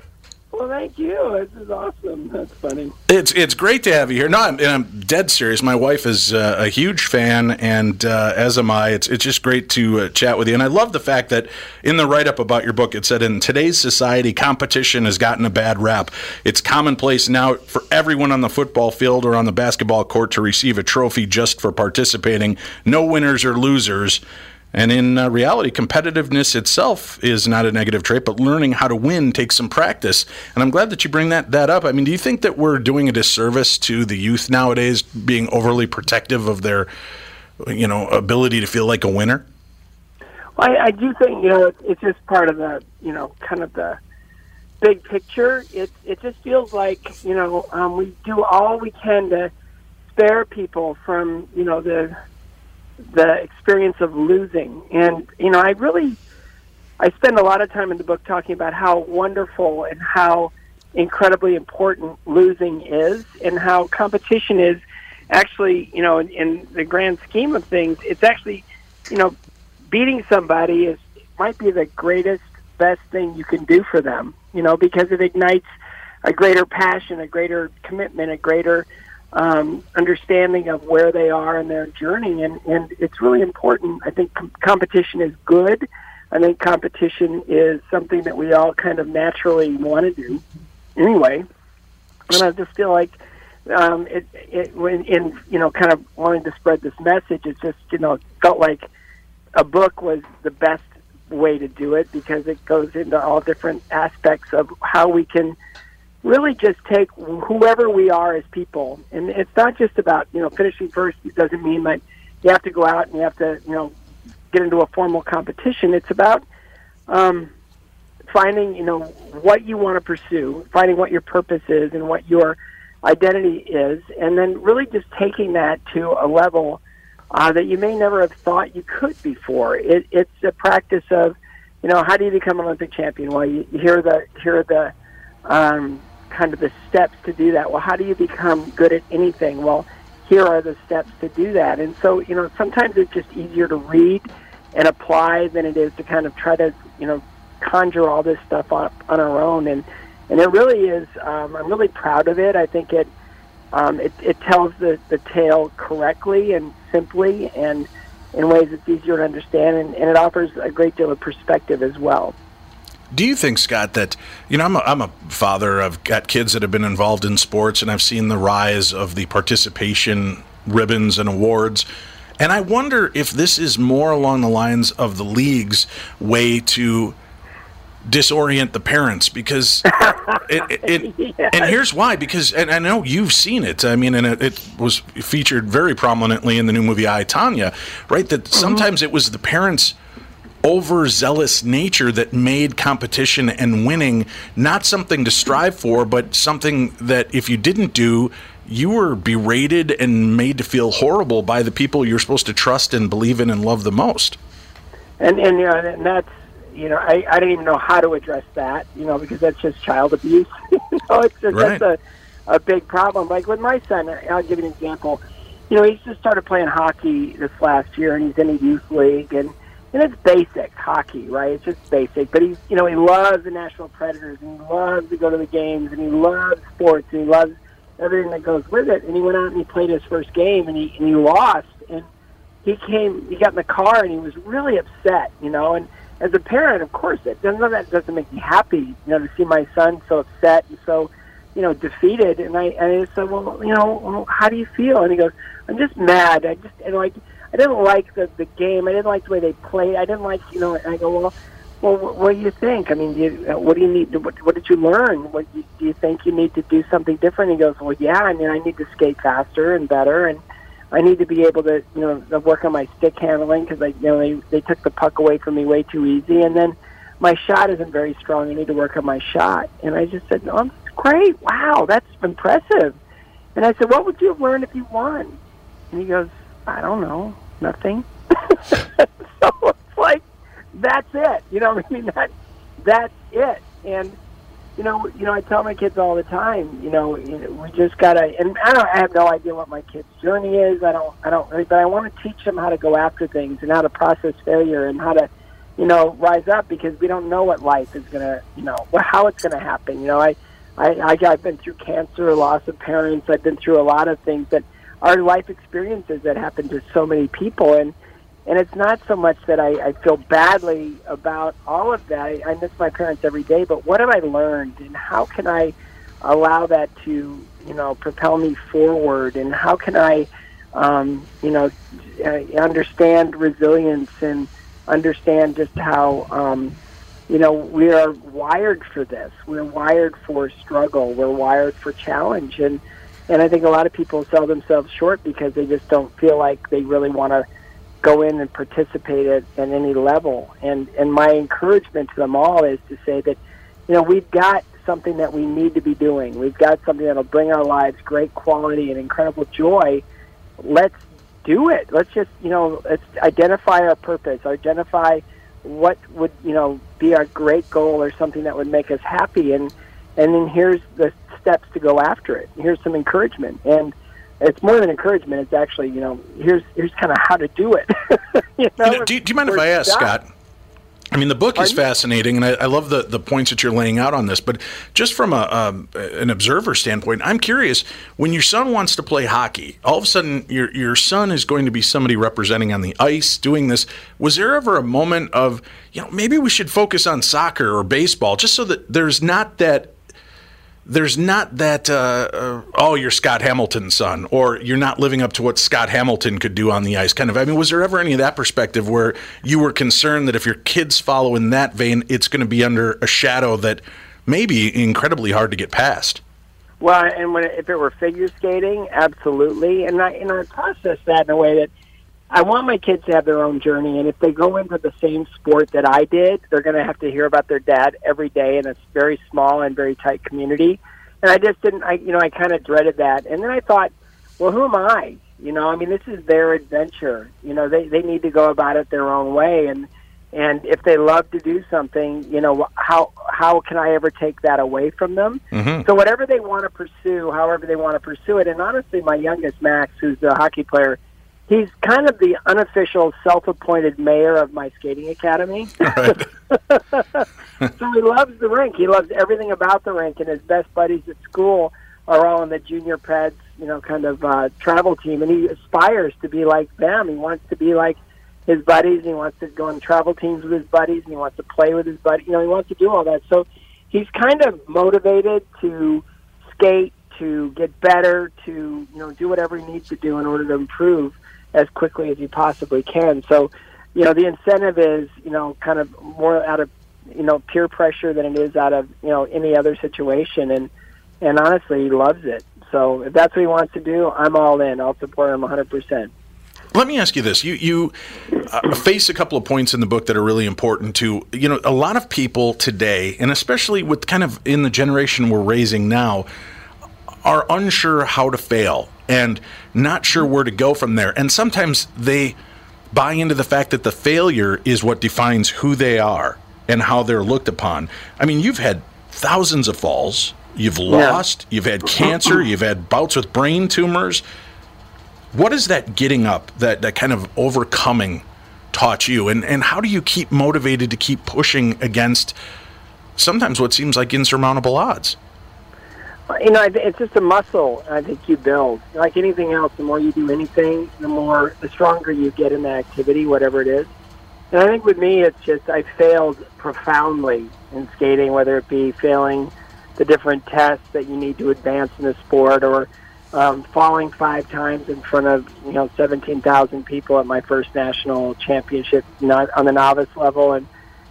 Well, thank you. This is awesome. That's funny. It's it's great to have you here. No, I'm, I'm dead serious. My wife is uh, a huge fan, and uh, as am I. It's it's just great to uh, chat with you. And I love the fact that in the write up about your book, it said in today's society, competition has gotten a bad rap. It's commonplace now for everyone on the football field or on the basketball court to receive a trophy just for participating. No winners or losers. And in uh, reality, competitiveness itself is not a negative trait, but learning how to win takes some practice. And I'm glad that you bring that, that up. I mean, do you think that we're doing a disservice to the youth nowadays, being overly protective of their, you know, ability to feel like a winner? Well, I, I do think you know it's, just part of the you know kind of the big picture. It it just feels like you know um, we do all we can to spare people from you know the the experience of losing, and you know I really I spend a lot of time in the book talking about how wonderful and how incredibly important losing is, and how competition is actually you know in, in the grand scheme of things, it's actually you know beating somebody is might be the greatest best thing you can do for them you know because it ignites a greater passion a greater commitment a greater um, understanding of where they are in their journey. And and it's really important. I think com- competition is good. I think competition is something that we all kind of naturally want to do. Anyway and i just feel like um, it, it when in you know kind of wanting to spread this message it just you know felt like a book was the best way to do it because it goes into all different aspects of how we can really just take whoever we are as people and it's not just about you know finishing first it doesn't mean that you have to go out and you have to you know get into a formal competition it's about um finding you know what you want to pursue finding what your purpose is and what your identity is and then really just taking that to a level uh, that you may never have thought you could before. It, it's a practice of, you know, how do you become an Olympic champion? Well, you, you hear the hear the um, kind of the steps to do that. Well, how do you become good at anything? Well, here are the steps to do that. And so, you know, sometimes it's just easier to read and apply than it is to kind of try to, you know, conjure all this stuff up on our own. And and it really is. Um, I'm really proud of it. I think it um, it, it tells the the tale correctly and simply and in ways that's easier to understand, and, and it offers a great deal of perspective as well. Do you think, Scott, that you know I'm a, I'm a father. I've got kids that have been involved in sports, and I've seen the rise of the participation ribbons and awards. And I wonder if this is more along the lines of the league's way to disorient the parents because it, it, it yes. and here's why because and I know you've seen it I mean and it, it was featured very prominently in the new movie I Tonya right that mm-hmm. sometimes it was the parents overzealous nature that made competition and winning not something to strive for but something that if you didn't do you were berated and made to feel horrible by the people you're supposed to trust and believe in and love the most and and you know and that's you know, I, I don't even know how to address that, you know, because that's just child abuse. you know, it's just, right. that's a, a big problem. Like with my son, I'll give you an example. You know, he's just started playing hockey this last year, and he's in a youth league, and and it's basic hockey, right? It's just basic. But he's, you know, he loves the Nashville Predators, and he loves to go to the games, and he loves sports, and he loves everything that goes with it. And he went out and he played his first game, and he and he lost, and he came, he got in the car, and he was really upset, you know, and as a parent, of course, it none of that doesn't make me happy. You know, to see my son so upset and so, you know, defeated. And I, and I said, well, you know, how do you feel? And he goes, I'm just mad. I just and like I didn't like the the game. I didn't like the way they played. I didn't like, you know. I go, well, well, what, do you think? I mean, do you, uh, what do you need? What, what did you learn? What do you, do you think you need to do something different? He goes, well, yeah. I mean, I need to skate faster and better and I need to be able to, you know, work on my stick handling because I, you know, they they took the puck away from me way too easy, and then my shot isn't very strong. I need to work on my shot. And I just said, "Oh, great! Wow, that's impressive." And I said, "What would you have learned if you won?" And he goes, "I don't know, nothing." so it's like that's it. You know, I mean that that's it. And you know, you know, I tell my kids all the time, you know, we just gotta. And I don't, I have no idea what my kid's journey is. I don't, I don't, but I want to teach them how to go after things and how to process failure and how to, you know, rise up because we don't know what life is gonna, you know, how it's gonna happen. You know, I, I, I I've been through cancer, loss of parents. I've been through a lot of things that are life experiences that happen to so many people, and and it's not so much that I, I feel badly about all of that. I, I miss my parents every day, but what have I learned, and how can I allow that to you know propel me forward, and how can I um, you know uh, understand resilience and understand just how um, you know we are wired for this. We're wired for struggle. We're wired for challenge, and and I think a lot of people sell themselves short because they just don't feel like they really want to go in and participate at, at any level. And and my encouragement to them all is to say that, you know, we've got something that we need to be doing. We've got something that'll bring our lives great quality and incredible joy. Let's do it. Let's just, you know, let's identify our purpose, identify what would, you know, be our great goal or something that would make us happy and and then here's the steps to go after it. Here's some encouragement. And it's more than encouragement. It's actually, you know, here's here's kind of how to do it. you know, you know, do, do, you mind if I ask, Scott? I mean, the book is fascinating, and I, I, love the, the points that you're laying out on this. But just from a um, an observer standpoint, I'm curious. When your son wants to play hockey, all of a sudden your your son is going to be somebody representing on the ice, doing this. Was there ever a moment of, you know, maybe we should focus on soccer or baseball, just so that there's not that there's not that uh, uh, oh you're Scott Hamilton's son or you're not living up to what Scott Hamilton could do on the ice kind of. I mean was there ever any of that perspective where you were concerned that if your kids follow in that vein it's going to be under a shadow that may be incredibly hard to get past? Well and when if it were figure skating absolutely. And I and I process that in a way that I want my kids to have their own journey, and if they go into the same sport that I did, they're going to have to hear about their dad every day in a very small and very tight community. And I just didn't, I you know, I kind of dreaded that. And then I thought, well, who am I? You know, I mean, this is their adventure. You know, they they need to go about it their own way, and and if they love to do something, you know, how how can I ever take that away from them? Mm-hmm. So whatever they want to pursue, however they want to pursue it, and honestly, my youngest Max, who's a hockey player, he's kind of the unofficial self-appointed mayor of my skating academy. so he loves the rink. He loves everything about the rink, and his best buddies at school are all in the junior Preds, you know, kind of uh, travel team, and he aspires to be like them. He wants to be like his buddies. And He wants to go on travel teams with his buddies, and he wants to play with his buddies. You know, he wants to do all that. So he's kind of motivated to skate, to get better, to you know, do whatever he needs to do in order to improve as quickly as you possibly can. So, you know, the incentive is, you know, kind of more out of, you know, peer pressure than it is out of, you know, any other situation. And, and honestly, he loves it. So if that's what he wants to do, I'm all in. I'll support him 100%. Let me ask you this: you you uh, face a couple of points in the book that are really important to you know a lot of people today, and especially with kind of in the generation we're raising now, are unsure how to fail and not sure where to go from there, and sometimes they buy into the fact that the failure is what defines who they are and how they're looked upon. I mean, you've had thousands of falls. You've lost. You've had cancer. You've had bouts with brain tumors. What is that getting up, that, that kind of overcoming taught you? And, and how do you keep motivated to keep pushing against sometimes what seems like insurmountable odds? You know, it's just a muscle I think you build. Like anything else, the more you do anything, the more, the stronger you get in that activity, whatever it is. And I think with me, it's just I failed profoundly in skating, whether it be failing the different tests that you need to advance in the sport or um, falling five times in front of you know 17,000 people at my first national championship know, on the novice level and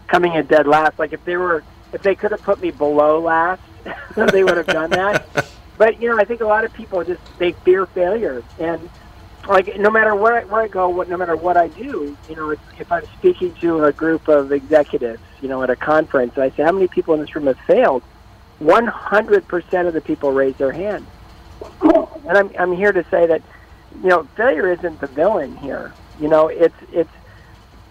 coming in dead last. Like if they were, if they could have put me below last, they would have done that. But you know, I think a lot of people just they fear failure, and like no matter where I, where I go, what no matter what I do, you know, if, if I'm speaking to a group of executives, you know, at a conference, and I say, how many people in this room have failed? 100% of the people raise their hand. And I'm, I'm here to say that, you know, failure isn't the villain here. You know, it's, it's,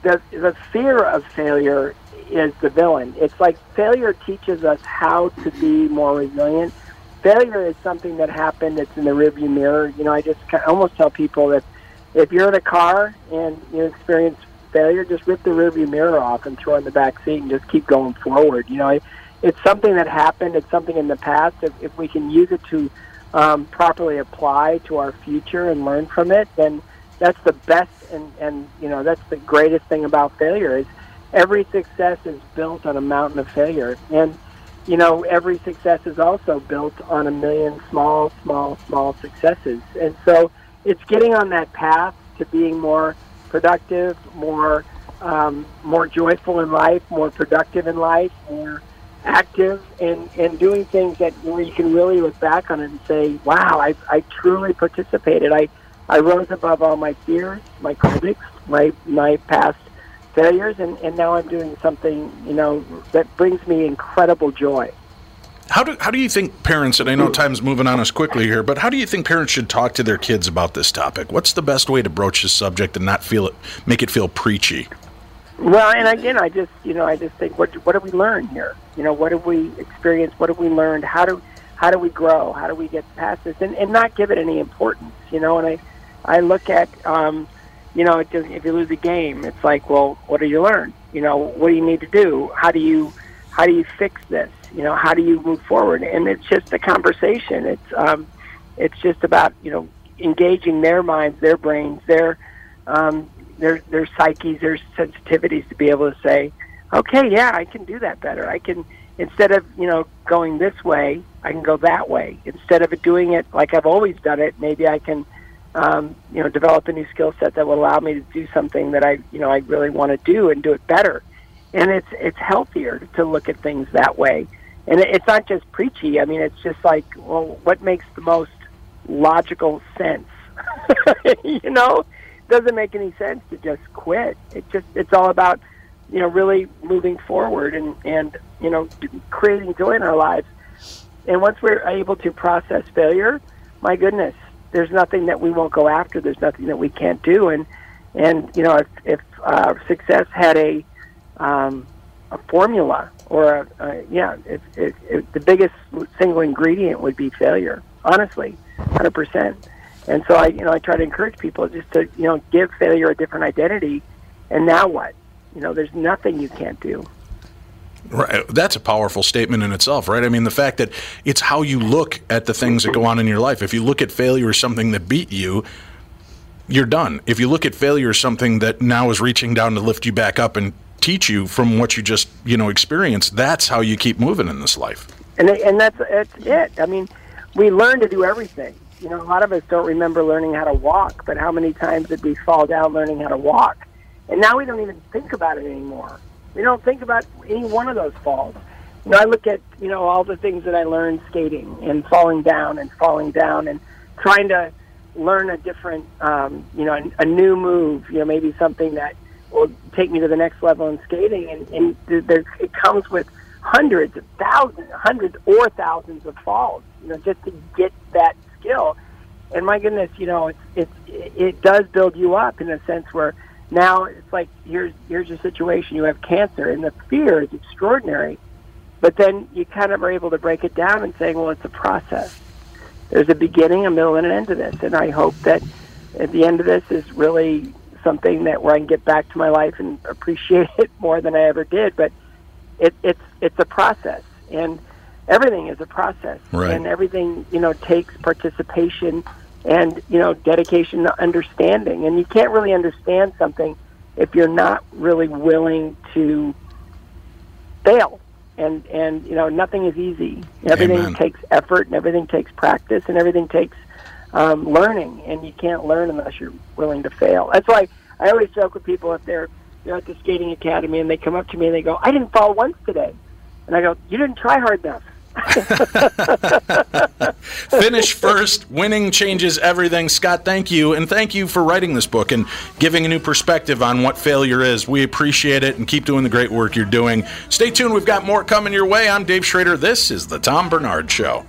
the, the fear of failure is the villain. It's like failure teaches us how to be more resilient. Failure is something that happened that's in the rearview mirror. You know, I just almost tell people that if you're in a car and you experience failure, just rip the rearview mirror off and throw it in the back seat and just keep going forward. You know, it, it's something that happened. It's something in the past. If, if we can use it to um, properly apply to our future and learn from it, then that's the best and, and you know that's the greatest thing about failure is every success is built on a mountain of failure. And you know every success is also built on a million small small small successes. And so it's getting on that path to being more productive more um, more joyful in life more productive in life more active and and doing things that where you can really look back on it and say wow I, I truly participated. I I rose above all my fears, my critics, my my past failures, and, and now I'm doing something you know that brings me incredible joy. How do how do you think parents? And I know time's moving on us quickly here, but how do you think parents should talk to their kids about this topic? What's the best way to broach this subject and not feel it, make it feel preachy? Well, and again, I just you know I just think what what did we learn here? You know, what have we experienced? What have we learned? How do how do we grow? How do we get past this? And and not give it any importance. You know, and I I look at, um, you know, it does, if you lose a game, it's like, well, what do you learn? You know, what do you need to do? How do you, how do you fix this? You know, how do you move forward? And it's just a conversation. It's, um, it's just about you know engaging their minds, their brains, their, um, their their psyches, their sensitivities to be able to say, okay, yeah, I can do that better. I can instead of you know going this way, I can go that way. Instead of doing it like I've always done it, maybe I can um, you know, develop a new skill set that will allow me to do something that I, you know, I really want to do and do it better. And it's it's healthier to look at things that way. And it's not just preachy. I mean, it's just like, well, what makes the most logical sense? you know, it doesn't make any sense to just quit. It just it's all about, you know, really moving forward and and you know, creating joy in our lives. And once we're able to process failure, my goodness, there's nothing that we won't go after. There's nothing that we can't do. And and you know, if if uh, success had a um, a formula or a, a yeah, if, if, if the biggest single ingredient would be failure. Honestly, hundred percent. And so I, you know, I try to encourage people just to, you know, give failure a different identity. And now what? You know, there's nothing you can't do. Right. That's a powerful statement in itself, right? I mean, the fact that it's how you look at the things that go on in your life. If you look at failure as something that beat you, you're done. If you look at failure as something that now is reaching down to lift you back up and teach you from what you just, you know, experienced, that's how you keep moving in this life. And and that's that's it. I mean, we learn to do everything. You know, a lot of us don't remember learning how to walk, but how many times did we fall down learning how to walk? And now we don't even think about it anymore. We don't think about any one of those falls. You know, I look at you know all the things that I learned skating and falling down and falling down and trying to learn a different, um, you know, a, a new move. You know, maybe something that will take me to the next level in skating. And, and there, it comes with hundreds of thousands, hundreds or thousands of falls. You know, just to get that skill. And my goodness, you know, it's it's it does build you up in a sense where now it's like here's here's your situation. You have cancer, and the fear is extraordinary. But then you kind of are able to break it down and saying, well, it's a process. There's a beginning, a middle, and an end to this. And I hope that at the end of this is really something that where I can get back to my life and appreciate it more than I ever did. But it, it's it's a process, and everything is a process, right. and everything you know takes participation and you know dedication to understanding. And you can't really understand something if you're not really willing to fail. And and you know nothing is easy. Everything Amen. takes effort and everything takes practice and everything takes um, learning. And you can't learn unless you're willing to fail. That's why i always joke with people if they're they're at the skating academy and they come up to me and they go i didn't fall once today. And i go you didn't try hard enough Finish first. Winning changes everything. Scott, thank you. And thank you for writing this book and giving a new perspective on what failure is. We appreciate it and keep doing the great work you're doing. Stay tuned. We've got more coming your way. I'm Dave Schrader. This is The Tom Barnard Show.